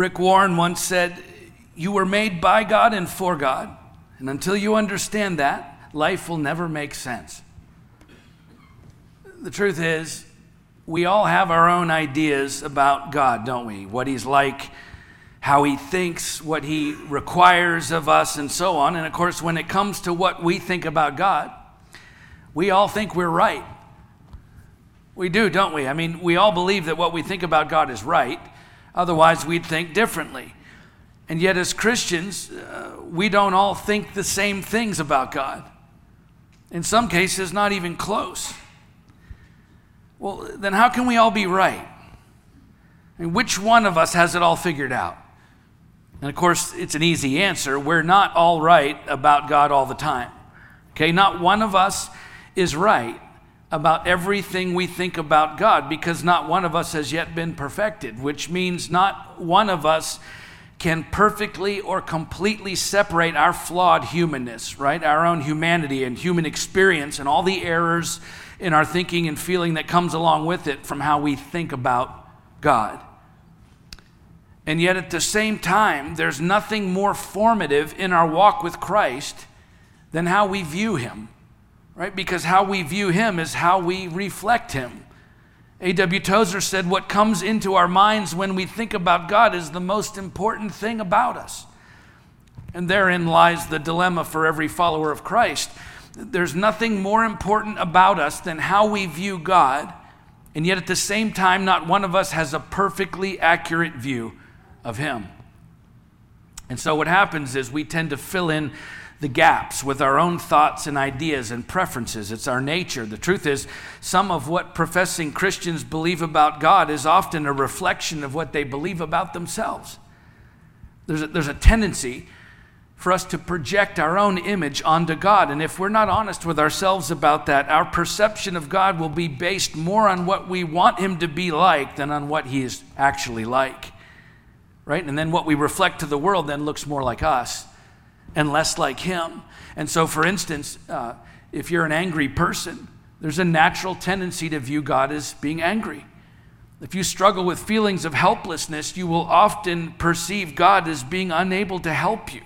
Rick Warren once said, You were made by God and for God. And until you understand that, life will never make sense. The truth is, we all have our own ideas about God, don't we? What He's like, how He thinks, what He requires of us, and so on. And of course, when it comes to what we think about God, we all think we're right. We do, don't we? I mean, we all believe that what we think about God is right. Otherwise, we'd think differently. And yet, as Christians, uh, we don't all think the same things about God. In some cases, not even close. Well, then how can we all be right? Mean, which one of us has it all figured out? And of course, it's an easy answer. We're not all right about God all the time. Okay, not one of us is right about everything we think about God because not one of us has yet been perfected, which means not one of us can perfectly or completely separate our flawed humanness, right? Our own humanity and human experience and all the errors in our thinking and feeling that comes along with it from how we think about God. And yet, at the same time, there's nothing more formative in our walk with Christ than how we view Him, right? Because how we view Him is how we reflect Him. A.W. Tozer said, What comes into our minds when we think about God is the most important thing about us. And therein lies the dilemma for every follower of Christ. There's nothing more important about us than how we view God, and yet at the same time, not one of us has a perfectly accurate view of Him. And so what happens is we tend to fill in the gaps with our own thoughts and ideas and preferences. It's our nature. The truth is, some of what professing Christians believe about God is often a reflection of what they believe about themselves. There's a, there's a tendency for us to project our own image onto God. And if we're not honest with ourselves about that, our perception of God will be based more on what we want Him to be like than on what He is actually like. Right? And then what we reflect to the world then looks more like us and less like Him. And so, for instance, uh, if you're an angry person, there's a natural tendency to view God as being angry. If you struggle with feelings of helplessness, you will often perceive God as being unable to help you.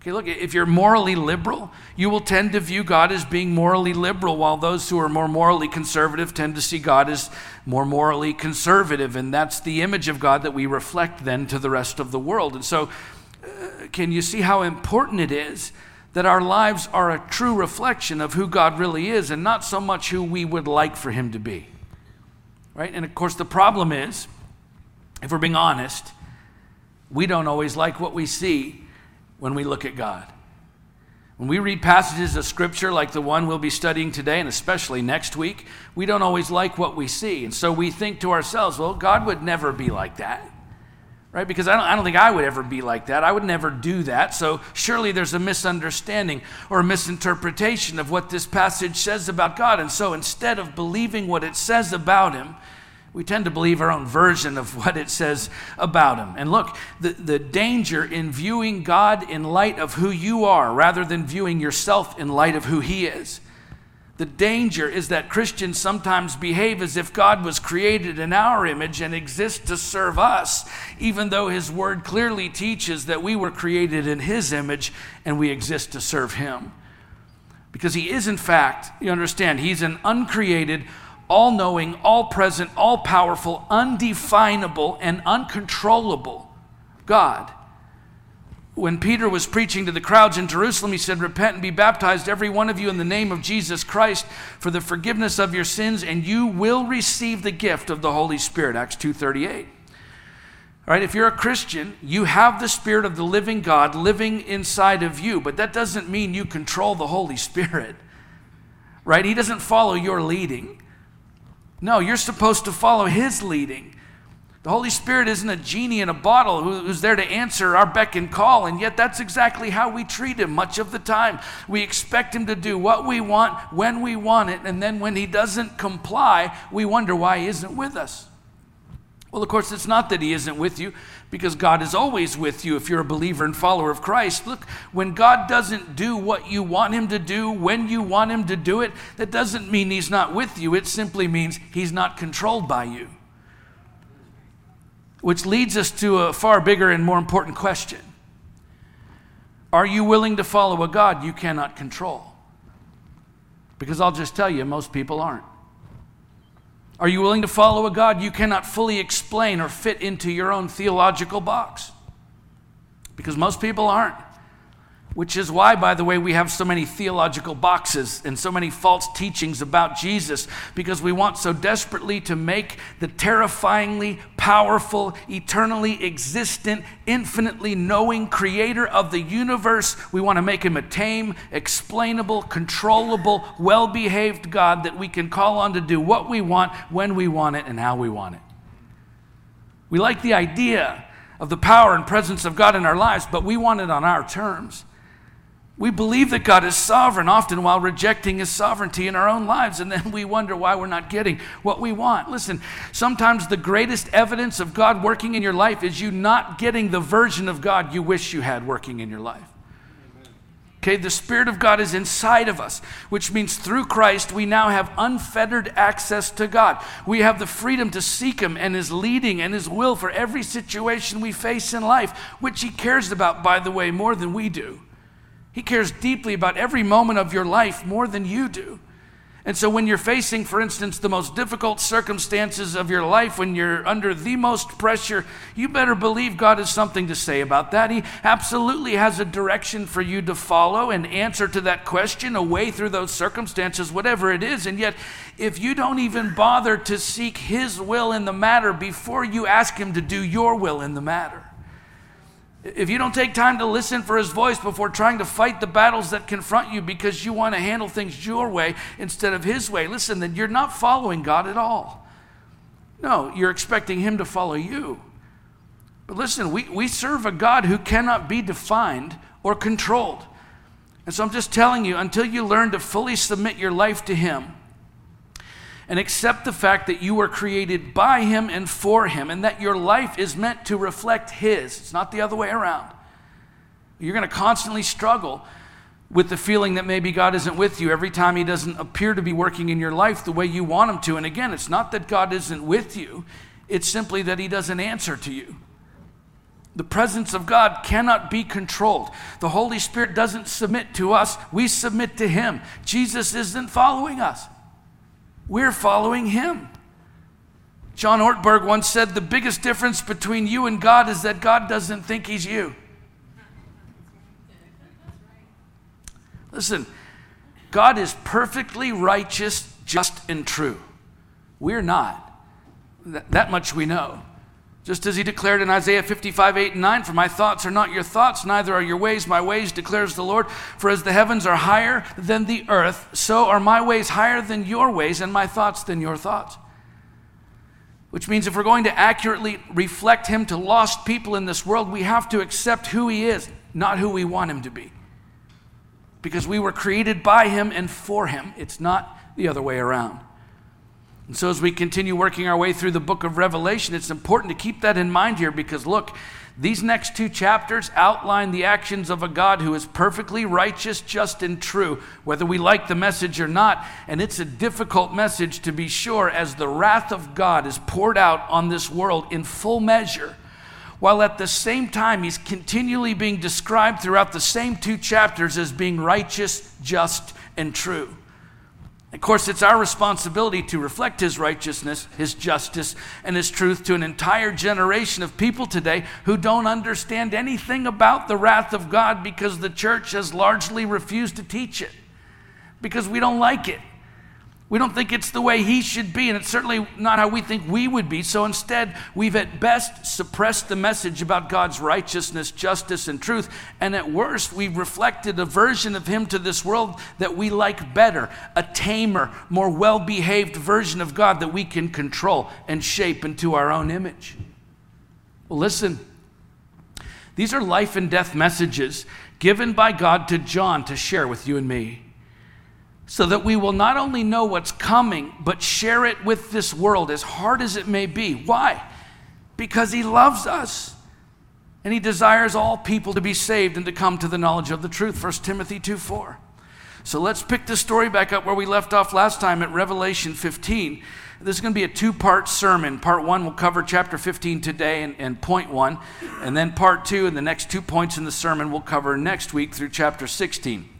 Okay, look, if you're morally liberal, you will tend to view God as being morally liberal, while those who are more morally conservative tend to see God as more morally conservative. And that's the image of God that we reflect then to the rest of the world. And so, can you see how important it is that our lives are a true reflection of who God really is and not so much who we would like for Him to be? Right? And of course, the problem is, if we're being honest, we don't always like what we see when we look at God. When we read passages of Scripture like the one we'll be studying today, and especially next week, we don't always like what we see. And so we think to ourselves, well, God would never be like that. Right? Because I don't, I don't think I would ever be like that. I would never do that. So surely there's a misunderstanding or a misinterpretation of what this passage says about God. And so instead of believing what it says about Him, we tend to believe our own version of what it says about him. And look, the, the danger in viewing God in light of who you are rather than viewing yourself in light of who he is. The danger is that Christians sometimes behave as if God was created in our image and exists to serve us, even though His Word clearly teaches that we were created in His image and we exist to serve Him. Because He is, in fact, you understand, He's an uncreated, all knowing, all present, all powerful, undefinable, and uncontrollable God. When Peter was preaching to the crowds in Jerusalem, he said, Repent and be baptized, every one of you, in the name of Jesus Christ for the forgiveness of your sins, and you will receive the gift of the Holy Spirit. Acts 2.38. All right, if you're a Christian, you have the Spirit of the living God living inside of you, but that doesn't mean you control the Holy Spirit. Right? He doesn't follow your leading. No, you're supposed to follow His leading. The Holy Spirit isn't a genie in a bottle who's there to answer our beck and call, and yet that's exactly how we treat Him much of the time. We expect Him to do what we want when we want it, and then when He doesn't comply, we wonder why He isn't with us. Well, of course, it's not that He isn't with you, because God is always with you if you're a believer and follower of Christ. Look, when God doesn't do what you want Him to do, when you want Him to do it, that doesn't mean He's not with you. It simply means He's not controlled by you. Which leads us to a far bigger and more important question Are you willing to follow a God you cannot control? Because I'll just tell you, most people aren't. Are you willing to follow a God you cannot fully explain or fit into your own theological box? Because most people aren't. Which is why, by the way, we have so many theological boxes and so many false teachings about Jesus, because we want so desperately to make the terrifyingly powerful, eternally existent, infinitely knowing creator of the universe, we want to make him a tame, explainable, controllable, well behaved God that we can call on to do what we want, when we want it, and how we want it. We like the idea of the power and presence of God in our lives, but we want it on our terms. We believe that God is sovereign, often while rejecting his sovereignty in our own lives, and then we wonder why we're not getting what we want. Listen, sometimes the greatest evidence of God working in your life is you not getting the version of God you wish you had working in your life. Okay, the Spirit of God is inside of us, which means through Christ we now have unfettered access to God. We have the freedom to seek Him and His leading and His will for every situation we face in life, which He cares about, by the way, more than we do. He cares deeply about every moment of your life more than you do. And so, when you're facing, for instance, the most difficult circumstances of your life, when you're under the most pressure, you better believe God has something to say about that. He absolutely has a direction for you to follow, an answer to that question, a way through those circumstances, whatever it is. And yet, if you don't even bother to seek His will in the matter before you ask Him to do your will in the matter, if you don't take time to listen for his voice before trying to fight the battles that confront you because you want to handle things your way instead of his way, listen, then you're not following God at all. No, you're expecting him to follow you. But listen, we, we serve a God who cannot be defined or controlled. And so I'm just telling you, until you learn to fully submit your life to him, and accept the fact that you were created by Him and for Him, and that your life is meant to reflect His. It's not the other way around. You're going to constantly struggle with the feeling that maybe God isn't with you every time He doesn't appear to be working in your life the way you want Him to. And again, it's not that God isn't with you, it's simply that He doesn't answer to you. The presence of God cannot be controlled. The Holy Spirit doesn't submit to us, we submit to Him. Jesus isn't following us. We're following him. John Ortberg once said the biggest difference between you and God is that God doesn't think he's you. Listen, God is perfectly righteous, just, and true. We're not. That, much we know. Just as he declared in Isaiah 55, 8 and 9, For my thoughts are not your thoughts, neither are your ways my ways, declares the Lord. For as the heavens are higher than the earth, so are my ways higher than your ways, and my thoughts than your thoughts. Which means if we're going to accurately reflect him to lost people in this world, we have to accept who he is, not who we want him to be. Because we were created by him and for him. It's not the other way around. And so, as we continue working our way through the book of Revelation, it's important to keep that in mind here because, look, these next two chapters outline the actions of a God who is perfectly righteous, just, and true, whether we like the message or not. And it's a difficult message to be sure, as the wrath of God is poured out on this world in full measure, while at the same time, He's continually being described throughout the same two chapters as being righteous, just, and true. Of course, it's our responsibility to reflect His righteousness, His justice, and His truth to an entire generation of people today who don't understand anything about the wrath of God because the church has largely refused to teach it, because we don't like it. We don't think it's the way he should be, and it's certainly not how we think we would be. So instead, we've at best suppressed the message about God's righteousness, justice, and truth. And at worst, we've reflected a version of him to this world that we like better a tamer, more well behaved version of God that we can control and shape into our own image. Well, listen, these are life and death messages given by God to John to share with you and me so that we will not only know what's coming, but share it with this world, as hard as it may be. Why? Because He loves us. And He desires all people to be saved and to come to the knowledge of the truth. 1 Timothy 2 4. So let's pick the story back up where we left off last time at Revelation 15. This is going to be a two part sermon. Part one will cover chapter 15 today and, and point one. And then part two and the next two points in the sermon we'll cover next week through chapter 16.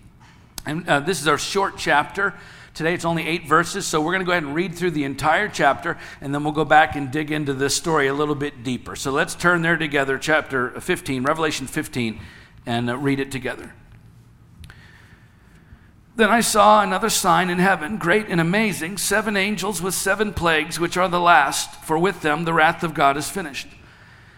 And uh, this is our short chapter. Today it's only eight verses, so we're going to go ahead and read through the entire chapter, and then we'll go back and dig into this story a little bit deeper. So let's turn there together, chapter 15, Revelation 15, and uh, read it together. Then I saw another sign in heaven, great and amazing, seven angels with seven plagues, which are the last, for with them the wrath of God is finished.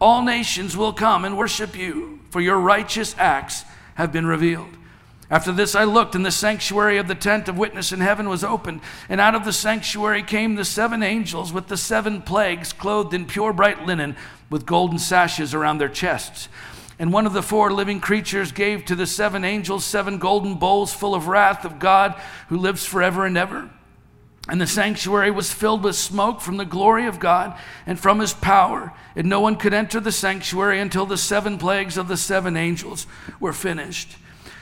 All nations will come and worship you, for your righteous acts have been revealed. After this, I looked, and the sanctuary of the tent of witness in heaven was opened. And out of the sanctuary came the seven angels with the seven plagues, clothed in pure bright linen, with golden sashes around their chests. And one of the four living creatures gave to the seven angels seven golden bowls full of wrath of God who lives forever and ever. And the sanctuary was filled with smoke from the glory of God and from his power. And no one could enter the sanctuary until the seven plagues of the seven angels were finished.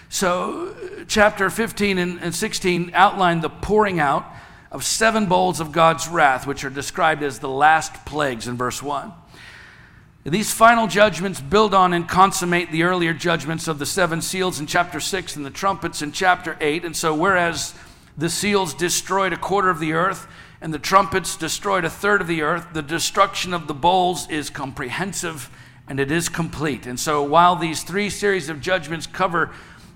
So, uh, chapter 15 and 16 outline the pouring out of seven bowls of God's wrath, which are described as the last plagues in verse 1. These final judgments build on and consummate the earlier judgments of the seven seals in chapter 6 and the trumpets in chapter 8. And so, whereas the seals destroyed a quarter of the earth and the trumpets destroyed a third of the earth, the destruction of the bowls is comprehensive and it is complete. And so, while these three series of judgments cover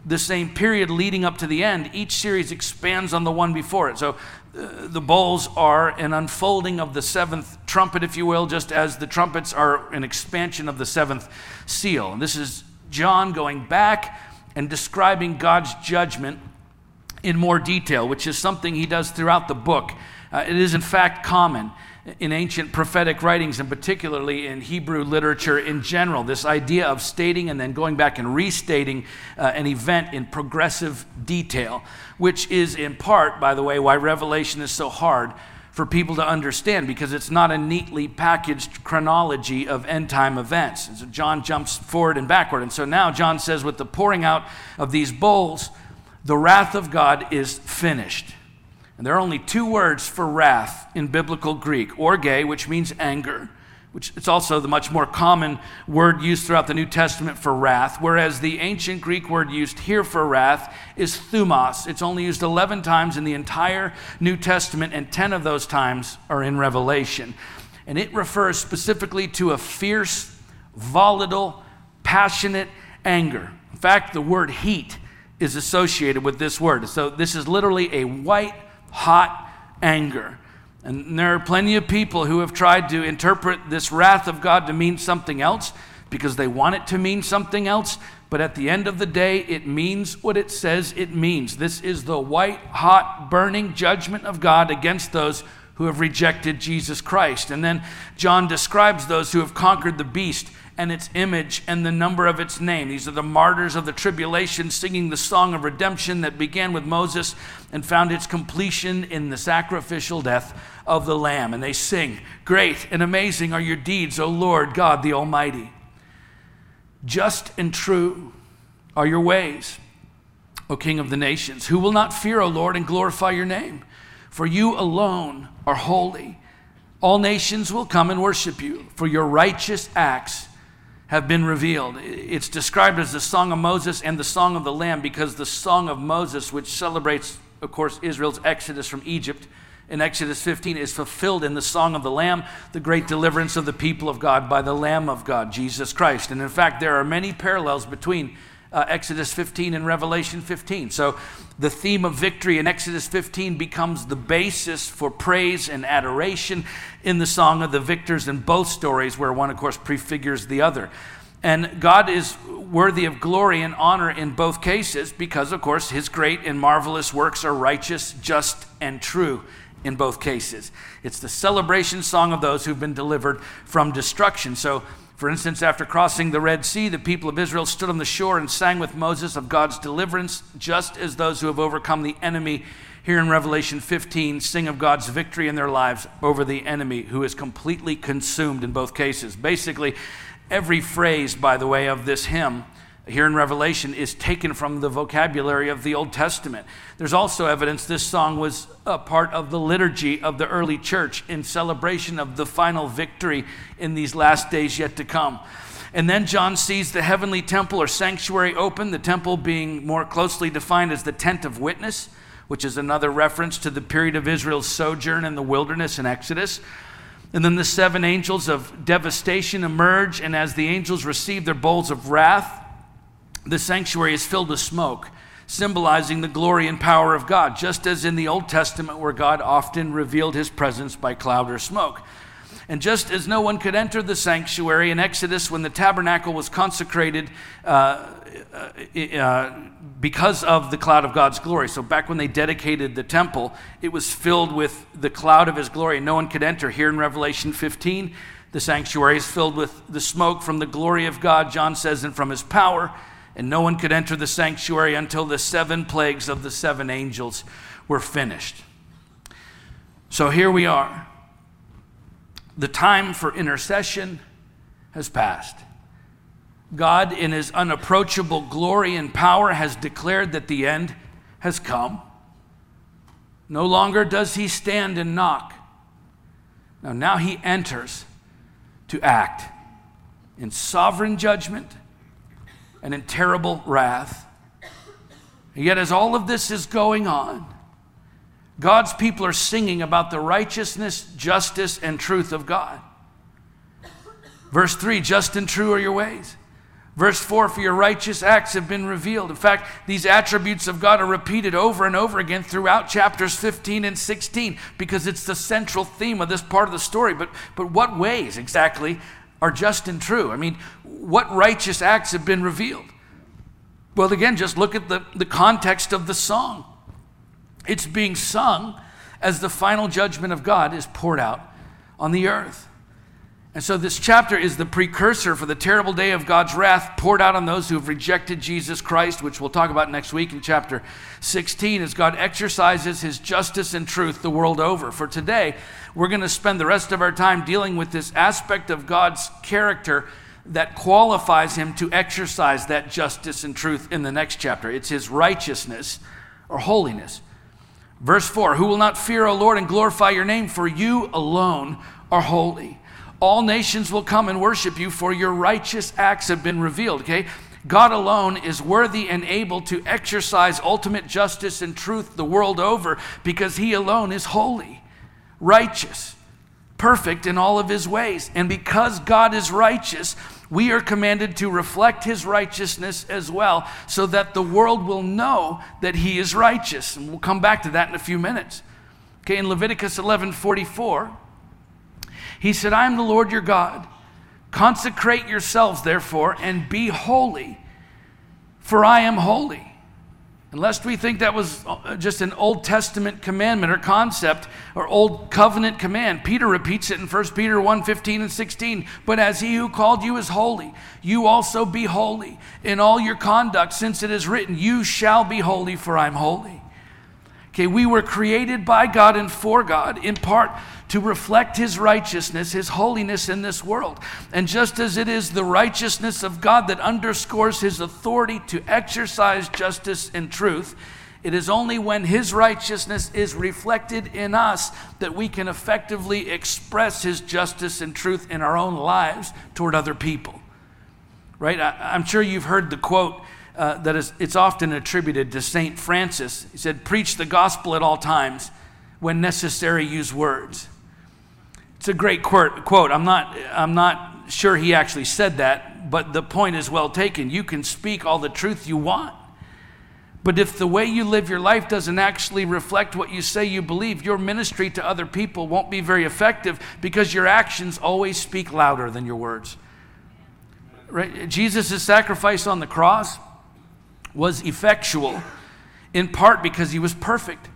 the same period leading up to the end, each series expands on the one before it. So uh, the bowls are an unfolding of the seventh trumpet, if you will, just as the trumpets are an expansion of the seventh seal. And this is John going back and describing God's judgment in more detail, which is something he does throughout the book. Uh, it is, in fact, common in ancient prophetic writings, and particularly in Hebrew literature in general. This idea of stating and then going back and restating uh, an event in progressive detail, which is in part, by the way, why Revelation is so hard for people to understand because it's not a neatly packaged chronology of end time events. And so John jumps forward and backward. And so now John says, with the pouring out of these bowls, the wrath of God is finished. And there are only two words for wrath in biblical Greek orge, which means anger, which it's also the much more common word used throughout the New Testament for wrath, whereas the ancient Greek word used here for wrath is thumos. It's only used 11 times in the entire New Testament, and 10 of those times are in Revelation. And it refers specifically to a fierce, volatile, passionate anger. In fact, the word heat is associated with this word. So this is literally a white, hot anger. And there are plenty of people who have tried to interpret this wrath of God to mean something else because they want it to mean something else. But at the end of the day, it means what it says it means. This is the white, hot, burning judgment of God against those who have rejected Jesus Christ. And then John describes those who have conquered the beast and its image and the number of its name. These are the martyrs of the tribulation singing the song of redemption that began with Moses and found its completion in the sacrificial death of the Lamb. And they sing, Great and amazing are your deeds, O Lord God the Almighty. Just and true are your ways, O King of the nations. Who will not fear, O Lord, and glorify your name? For you alone are holy. All nations will come and worship you, for your righteous acts have been revealed. It's described as the Song of Moses and the Song of the Lamb because the Song of Moses, which celebrates, of course, Israel's exodus from Egypt in Exodus 15, is fulfilled in the Song of the Lamb, the great deliverance of the people of God by the Lamb of God, Jesus Christ. And in fact, there are many parallels between uh, Exodus 15 and Revelation 15. So the theme of victory in Exodus 15 becomes the basis for praise and adoration in the Song of the Victors in both stories, where one, of course, prefigures the other. And God is worthy of glory and honor in both cases because, of course, his great and marvelous works are righteous, just, and true in both cases. It's the celebration song of those who've been delivered from destruction. So, for instance, after crossing the Red Sea, the people of Israel stood on the shore and sang with Moses of God's deliverance, just as those who have overcome the enemy here in Revelation 15 sing of God's victory in their lives over the enemy who is completely consumed in both cases. Basically, every phrase, by the way, of this hymn here in Revelation is taken from the vocabulary of the Old Testament. There's also evidence this song was a part of the liturgy of the early church in celebration of the final victory in these last days yet to come. And then John sees the heavenly temple or sanctuary open, the temple being more closely defined as the tent of witness, which is another reference to the period of Israel's sojourn in the wilderness in Exodus. And then the seven angels of devastation emerge, and as the angels receive their bowls of wrath, the sanctuary is filled with smoke, symbolizing the glory and power of God, just as in the Old Testament, where God often revealed his presence by cloud or smoke. And just as no one could enter the sanctuary in Exodus when the tabernacle was consecrated uh, uh, uh, because of the cloud of God's glory. So, back when they dedicated the temple, it was filled with the cloud of his glory. And no one could enter. Here in Revelation 15, the sanctuary is filled with the smoke from the glory of God, John says, and from his power and no one could enter the sanctuary until the seven plagues of the seven angels were finished. So here we are. The time for intercession has passed. God, in his unapproachable glory and power, has declared that the end has come. No longer does he stand and knock. Now, now he enters to act in sovereign judgment and in terrible wrath. And yet, as all of this is going on, God's people are singing about the righteousness, justice, and truth of God. Verse 3 Just and true are your ways. Verse 4 For your righteous acts have been revealed. In fact, these attributes of God are repeated over and over again throughout chapters 15 and 16 because it's the central theme of this part of the story. But, but what ways exactly are just and true. I mean, what righteous acts have been revealed? Well, again, just look at the, the context of the song. It's being sung as the final judgment of God is poured out on the earth. And so, this chapter is the precursor for the terrible day of God's wrath poured out on those who have rejected Jesus Christ, which we'll talk about next week in chapter 16, as God exercises his justice and truth the world over. For today, we're going to spend the rest of our time dealing with this aspect of God's character that qualifies him to exercise that justice and truth in the next chapter. It's his righteousness or holiness. Verse 4 Who will not fear, O Lord, and glorify your name, for you alone are holy. All nations will come and worship you, for your righteous acts have been revealed. Okay? God alone is worthy and able to exercise ultimate justice and truth the world over because he alone is holy righteous, perfect in all of his ways. And because God is righteous, we are commanded to reflect his righteousness as well, so that the world will know that he is righteous. And we'll come back to that in a few minutes. Okay, in Leviticus 11 44, he said, I am the Lord your God. Consecrate yourselves, therefore, and be holy, for I am holy. Unless we think that was uh, just an Old Testament commandment or concept or Old Covenant command. Peter repeats it in 1 Peter 1 15 and 16. But as he who called you is holy, you also be holy in all your conduct, since it is written, You shall be holy, for I'm holy. Okay, we were created by God and for God, in part to reflect his righteousness, his holiness in this world. And just as it is the righteousness of God that underscores his authority to exercise justice and truth, it is only when his righteousness is reflected in us that we can effectively express his justice and truth in our own lives toward other people. Right? I, am sure you've heard the quote uh, that is it's often attributed to St. Francis. He said, Preach the gospel at all times, when necessary, use words. It's a great quote. I'm not, I'm not sure he actually said that, but the point is well taken. You can speak all the truth you want. But if the way you live your life doesn't actually reflect what you say you believe, your ministry to other people won't be very effective because your actions always speak louder than your words. Right? Jesus' sacrifice on the cross was effectual in part because he was perfect.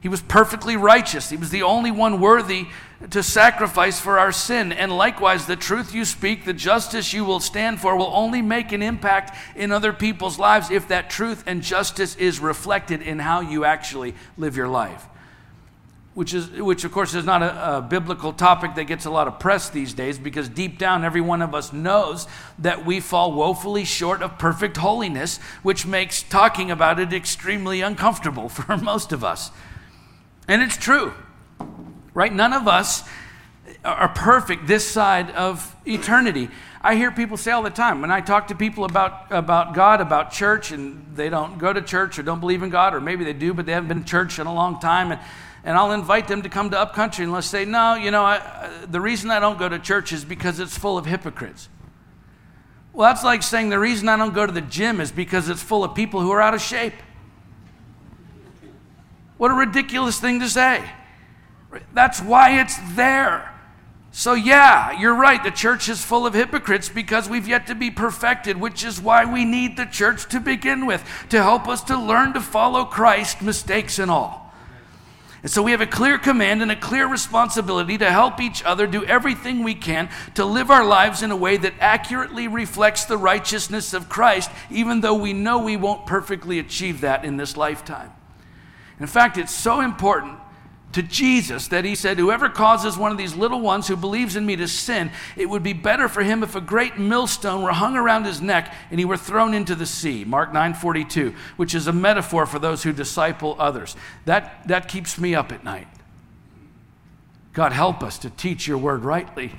He was perfectly righteous. He was the only one worthy to sacrifice for our sin. And likewise, the truth you speak, the justice you will stand for, will only make an impact in other people's lives if that truth and justice is reflected in how you actually live your life which is which of course is not a, a, biblical topic that gets a lot of press these days because deep down every one of us knows that we fall woefully short of perfect holiness which makes talking about it extremely uncomfortable for most of us and it's true right none of us are perfect this side of eternity I hear people say all the time when I talk to people about, about God, about church, and they don't go to church or don't believe in God, or maybe they do, but they haven't been to church in a long time. And and I'll invite them to come to Upcountry and let's say, no, you know, I, the reason I don't go to church is because it's full of hypocrites. Well, that's like saying the reason I don't go to the gym is because it's full of people who are out of shape. What a ridiculous thing to say. That's why it's there. So, yeah, you're right. The church is full of hypocrites because we've yet to be perfected, which is why we need the church to begin with, to help us to learn to follow Christ, mistakes and all. And so we have a clear command and a clear responsibility to help each other do everything we can to live our lives in a way that accurately reflects the righteousness of Christ, even though we know we won't perfectly achieve that in this lifetime. In fact, it's so important to Jesus that he said, Whoever causes one of these little ones who believes in me to sin, it would be better for him if a great millstone were hung around his neck and he were thrown into the sea. Mark 9 42, which is a metaphor for those who disciple others. That, that keeps me up at night. God, help us to teach your word rightly.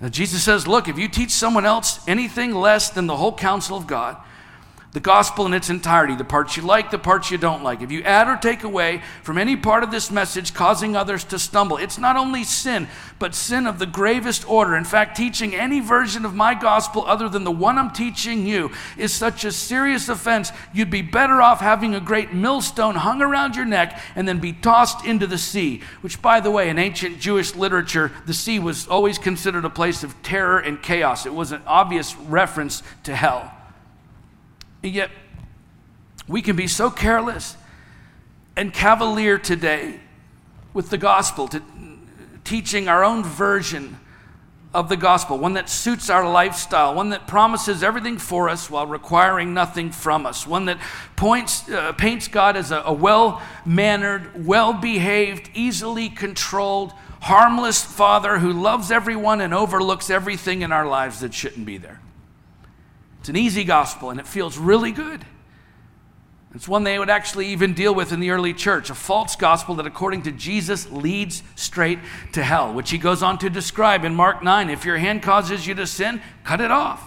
Now, Jesus says, Look, if you teach someone else anything less than the whole counsel of God, the gospel in its entirety, the parts you like, the parts you don't like. If you add or take away from any part of this message causing others to stumble, it's not only sin, but sin of the gravest order. In fact, teaching any version of my gospel other than the one I'm teaching you is such a serious offense, you'd be better off having a great millstone hung around your neck and then be tossed into the sea, which, by the way, in ancient Jewish literature, the sea was always considered a place of terror and chaos. It was an obvious reference to hell. And yet, we can be so careless and cavalier today with the gospel, to, teaching our own version of the gospel, one that suits our lifestyle, one that promises everything for us while requiring nothing from us, one that points, uh, paints God as a, a well mannered, well behaved, easily controlled, harmless father who loves everyone and overlooks everything in our lives that shouldn't be there. It's an easy gospel and it feels really good. It's one they would actually even deal with in the early church a false gospel that, according to Jesus, leads straight to hell, which he goes on to describe in Mark 9. If your hand causes you to sin, cut it off.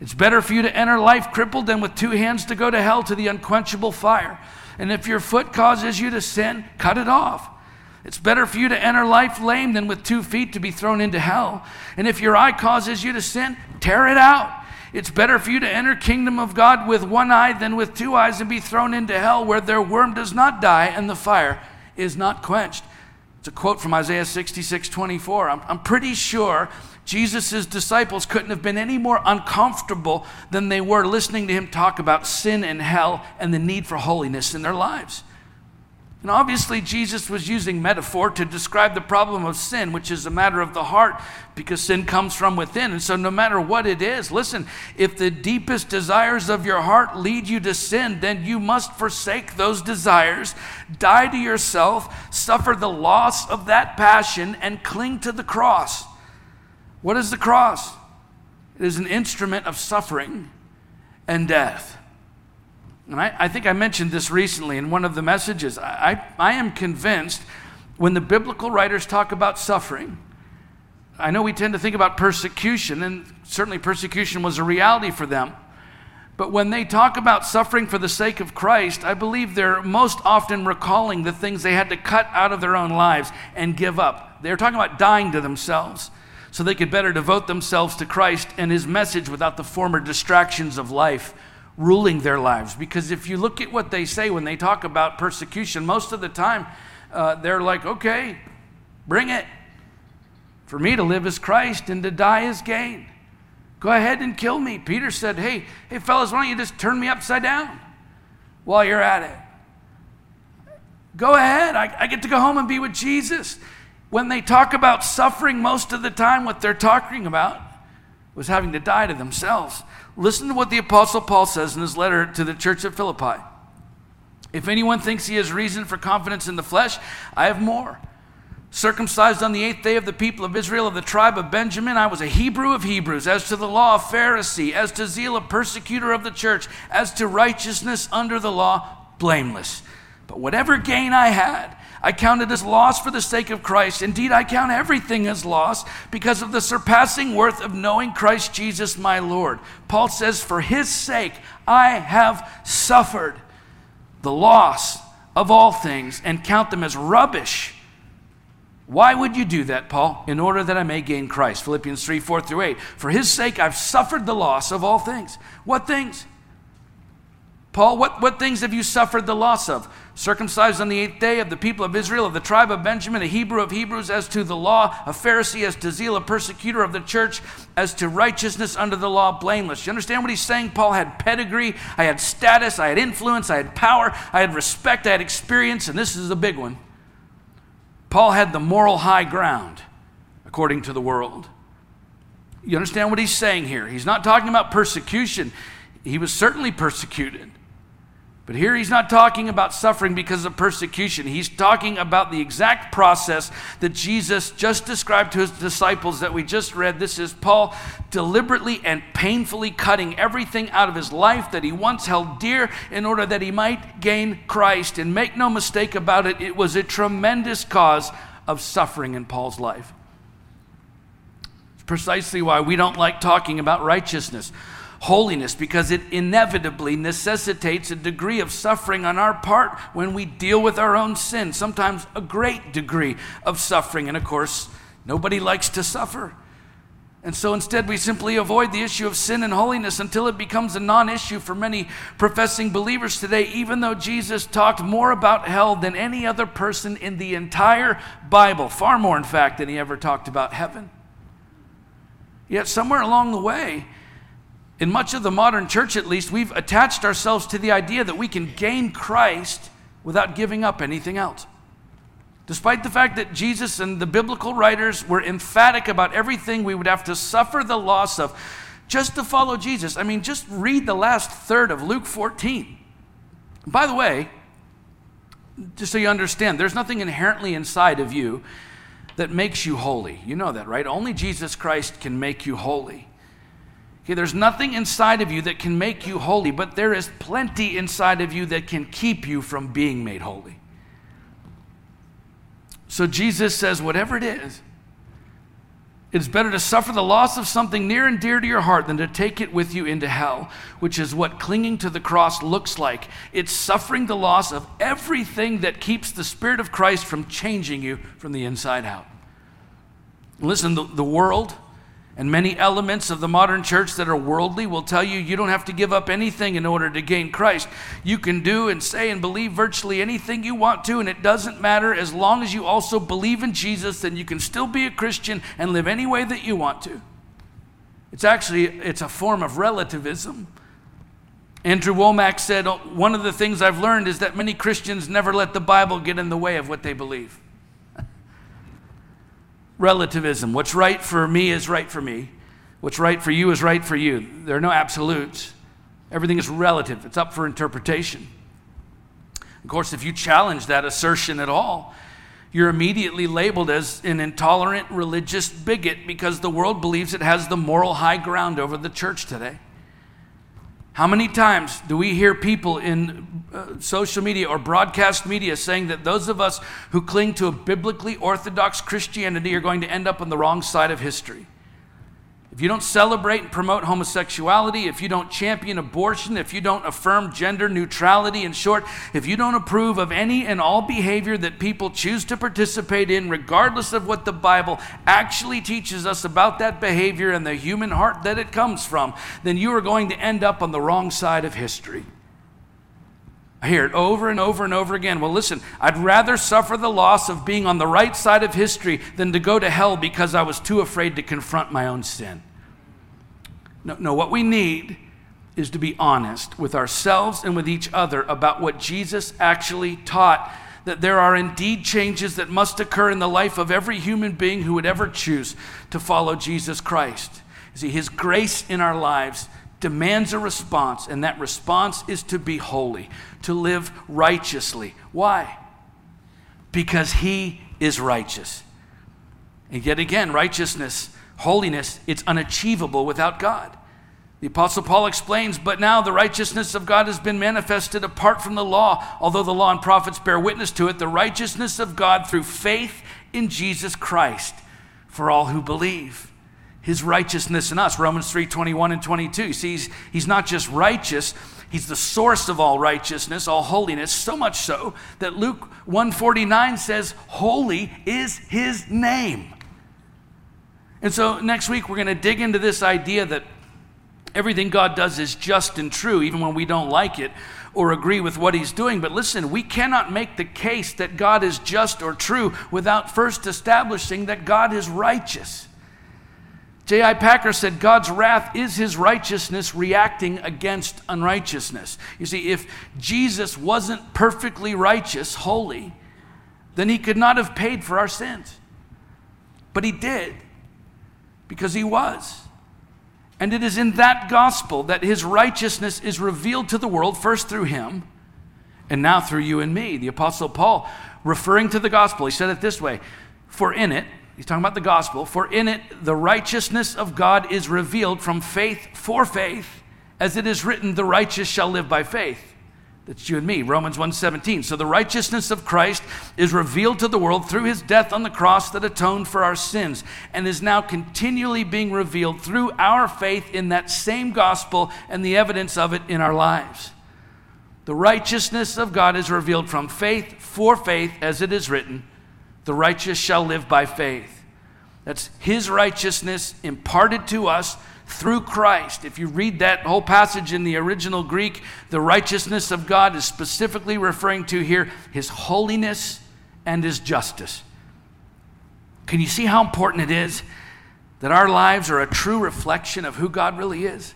It's better for you to enter life crippled than with two hands to go to hell to the unquenchable fire. And if your foot causes you to sin, cut it off. It's better for you to enter life lame than with two feet to be thrown into hell. And if your eye causes you to sin, tear it out. It's better for you to enter kingdom of God with one eye than with two eyes and be thrown into hell where their worm does not die and the fire is not quenched. It's a quote from Isaiah 66 24. I'm, I'm pretty sure Jesus' disciples couldn't have been any more uncomfortable than they were listening to him talk about sin and hell and the need for holiness in their lives. And obviously, Jesus was using metaphor to describe the problem of sin, which is a matter of the heart, because sin comes from within. And so, no matter what it is, listen, if the deepest desires of your heart lead you to sin, then you must forsake those desires, die to yourself, suffer the loss of that passion, and cling to the cross. What is the cross? It is an instrument of suffering and death. And I, I think I mentioned this recently in one of the messages. I, I, I am convinced when the biblical writers talk about suffering, I know we tend to think about persecution, and certainly persecution was a reality for them. But when they talk about suffering for the sake of Christ, I believe they're most often recalling the things they had to cut out of their own lives and give up. They're talking about dying to themselves so they could better devote themselves to Christ and His message without the former distractions of life ruling their lives. Because if you look at what they say when they talk about persecution, most of the time uh, they're like, okay, bring it. For me to live is Christ and to die is gain. Go ahead and kill me. Peter said, Hey, hey, fellas, why don't you just turn me upside down while you're at it? Go ahead. I, I get to go home and be with Jesus. When they talk about suffering, most of the time, what they're talking about was having to die to themselves. Listen to what the Apostle Paul says in his letter to the church at Philippi. If anyone thinks he has reason for confidence in the flesh, I have more. Circumcised on the eighth day of the people of Israel of the tribe of Benjamin, I was a Hebrew of Hebrews. As to the law, a Pharisee. As to zeal, a persecutor of the church. As to righteousness under the law, blameless. But whatever gain I had, I counted as loss for the sake of Christ. Indeed, I count everything as loss because of the surpassing worth of knowing Christ Jesus my Lord. Paul says, For his sake I have suffered the loss of all things and count them as rubbish. Why would you do that, Paul? In order that I may gain Christ. Philippians 3 4 through 8. For his sake I've suffered the loss of all things. What things? Paul, what, what things have you suffered the loss of? circumcised on the eighth day of the people of Israel, of the tribe of Benjamin, a Hebrew of Hebrews, as to the law, a Pharisee, as to zeal, a persecutor of the church, as to righteousness under the law, blameless. You understand what he's saying? Paul had pedigree, I had status, I had influence, I had power, I had respect, I had experience, and this is a big one. Paul had the moral high ground, according to the world. You understand what he's saying here? He's not talking about persecution. He was certainly persecuted. But here he's not talking about suffering because of persecution. He's talking about the exact process that Jesus just described to his disciples that we just read. This is Paul deliberately and painfully cutting everything out of his life that he once held dear in order that he might gain Christ. And make no mistake about it, it was a tremendous cause of suffering in Paul's life. It's precisely why we don't like talking about righteousness holiness because it inevitably necessitates a degree of suffering on our part when we deal with our own sin, sometimes a great degree of suffering. And of course, nobody likes to suffer. And so instead, we simply avoid the issue of sin and holiness until it becomes a non issue for many professing believers today, even though Jesus talked more about hell than any other person in the entire Bible, far more, in fact, than he ever talked about heaven. Yet, somewhere along the way, in much of the modern church, at least, we've attached ourselves to the idea that we can gain Christ without giving up anything else. Despite the fact that Jesus and the biblical writers were emphatic about everything we would have to suffer the loss of just to follow Jesus. I mean, just read the last third of Luke 14. By the way, just so you understand, there's nothing inherently inside of you that makes you holy. You know that, right? Only Jesus Christ can make you holy. Okay, there's nothing inside of you that can make you holy, but there is plenty inside of you that can keep you from being made holy. So Jesus says, whatever it is, it's better to suffer the loss of something near and dear to your heart than to take it with you into hell, which is what clinging to the cross looks like. It's suffering the loss of everything that keeps the Spirit of Christ from changing you from the inside out. Listen, the, the world, and many elements of the modern church that are worldly will tell you you don't have to give up anything in order to gain Christ. You can do and say and believe virtually anything you want to, and it doesn't matter as long as you also believe in Jesus, then you can still be a Christian and live any way that you want to. It's actually it's a form of relativism. Andrew Wommack said, One of the things I've learned is that many Christians never let the Bible get in the way of what they believe relativism. What's right for me is right for me. What's right for you is right for you. There are no absolutes. Everything is relative, it's up for interpretation. Of course, if you challenge that assertion at all, you're immediately labeled as an intolerant religious bigot because the world believes it has the moral high ground over the church today. How many times do we hear people in uh, social media or broadcast media saying that those of us who cling to a biblically orthodox Christianity are going to end up on the wrong side of history? If you don't celebrate and promote homosexuality, if you don't champion abortion, if you don't affirm gender neutrality, in short, if you don't approve of any and all behavior that people choose to participate in, regardless of what the Bible actually teaches us about that behavior and the human heart that it comes from, then you are going to end up on the wrong side of history. I hear it over and over and over again. Well, listen, I'd rather suffer the loss of being on the right side of history than to go to hell because I was too afraid to confront my own sin. No, no, what we need is to be honest with ourselves and with each other about what Jesus actually taught. That there are indeed changes that must occur in the life of every human being who would ever choose to follow Jesus Christ. See, His grace in our lives demands a response, and that response is to be holy, to live righteously. Why? Because He is righteous. And yet again, righteousness, holiness, it's unachievable without God. The Apostle Paul explains, but now the righteousness of God has been manifested apart from the law, although the law and prophets bear witness to it, the righteousness of God through faith in Jesus Christ for all who believe. His righteousness in us, Romans 3 21 and 22. See, he's, he's not just righteous, he's the source of all righteousness, all holiness, so much so that Luke 149 says, Holy is his name. And so next week we're going to dig into this idea that everything God does is just and true, even when we don't like it or agree with what He's doing. But listen, we cannot make the case that God is just or true without first establishing that God is righteous. J.I. Packer said, God's wrath is his righteousness reacting against unrighteousness. You see, if Jesus wasn't perfectly righteous, holy, then he could not have paid for our sins. But he did, because he was. And it is in that gospel that his righteousness is revealed to the world, first through him, and now through you and me. The Apostle Paul, referring to the gospel, he said it this way For in it, he's talking about the gospel, for in it the righteousness of God is revealed from faith for faith, as it is written, the righteous shall live by faith. That's you and me, Romans 1:17. So the righteousness of Christ is revealed to the world through his death on the cross that atoned for our sins and is now continually being revealed through our faith in that same gospel and the evidence of it in our lives. The righteousness of God is revealed from faith for faith as it is written, the righteous shall live by faith. That's his righteousness imparted to us through Christ. If you read that whole passage in the original Greek, the righteousness of God is specifically referring to here his holiness and his justice. Can you see how important it is that our lives are a true reflection of who God really is?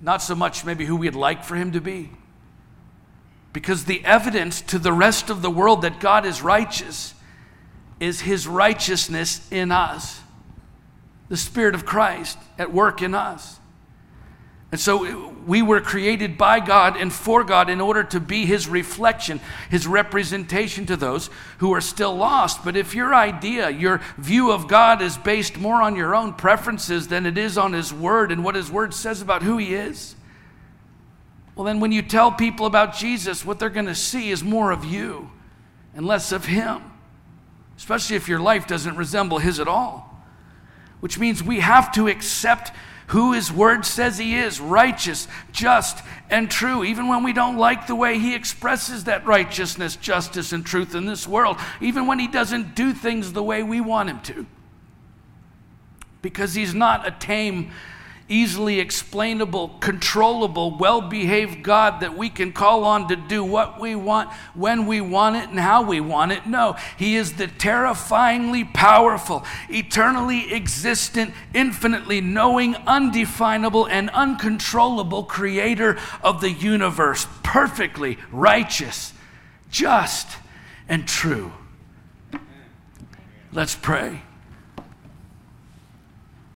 Not so much maybe who we'd like for him to be. Because the evidence to the rest of the world that God is righteous is his righteousness in us the Spirit of Christ at work in us. And so we were created by God and for God in order to be His reflection, His representation to those who are still lost. But if your idea, your view of God is based more on your own preferences than it is on His Word and what His Word says about who He is, well, then when you tell people about Jesus, what they're going to see is more of you and less of Him, especially if your life doesn't resemble His at all which means we have to accept who His Word says He is righteous, just, and true, even when we don't like the way He expresses that righteousness, justice, and truth in this world, even when He doesn't do things the way we want Him to. Because He's not a tame, easily explainable, controllable, well behaved God that we can call on to do what we want, when we want it, and how we want it. No, He is the terrifyingly powerful, eternally existent, infinitely knowing, undefinable, and uncontrollable creator of the universe, perfectly righteous, just, and true. Let's pray.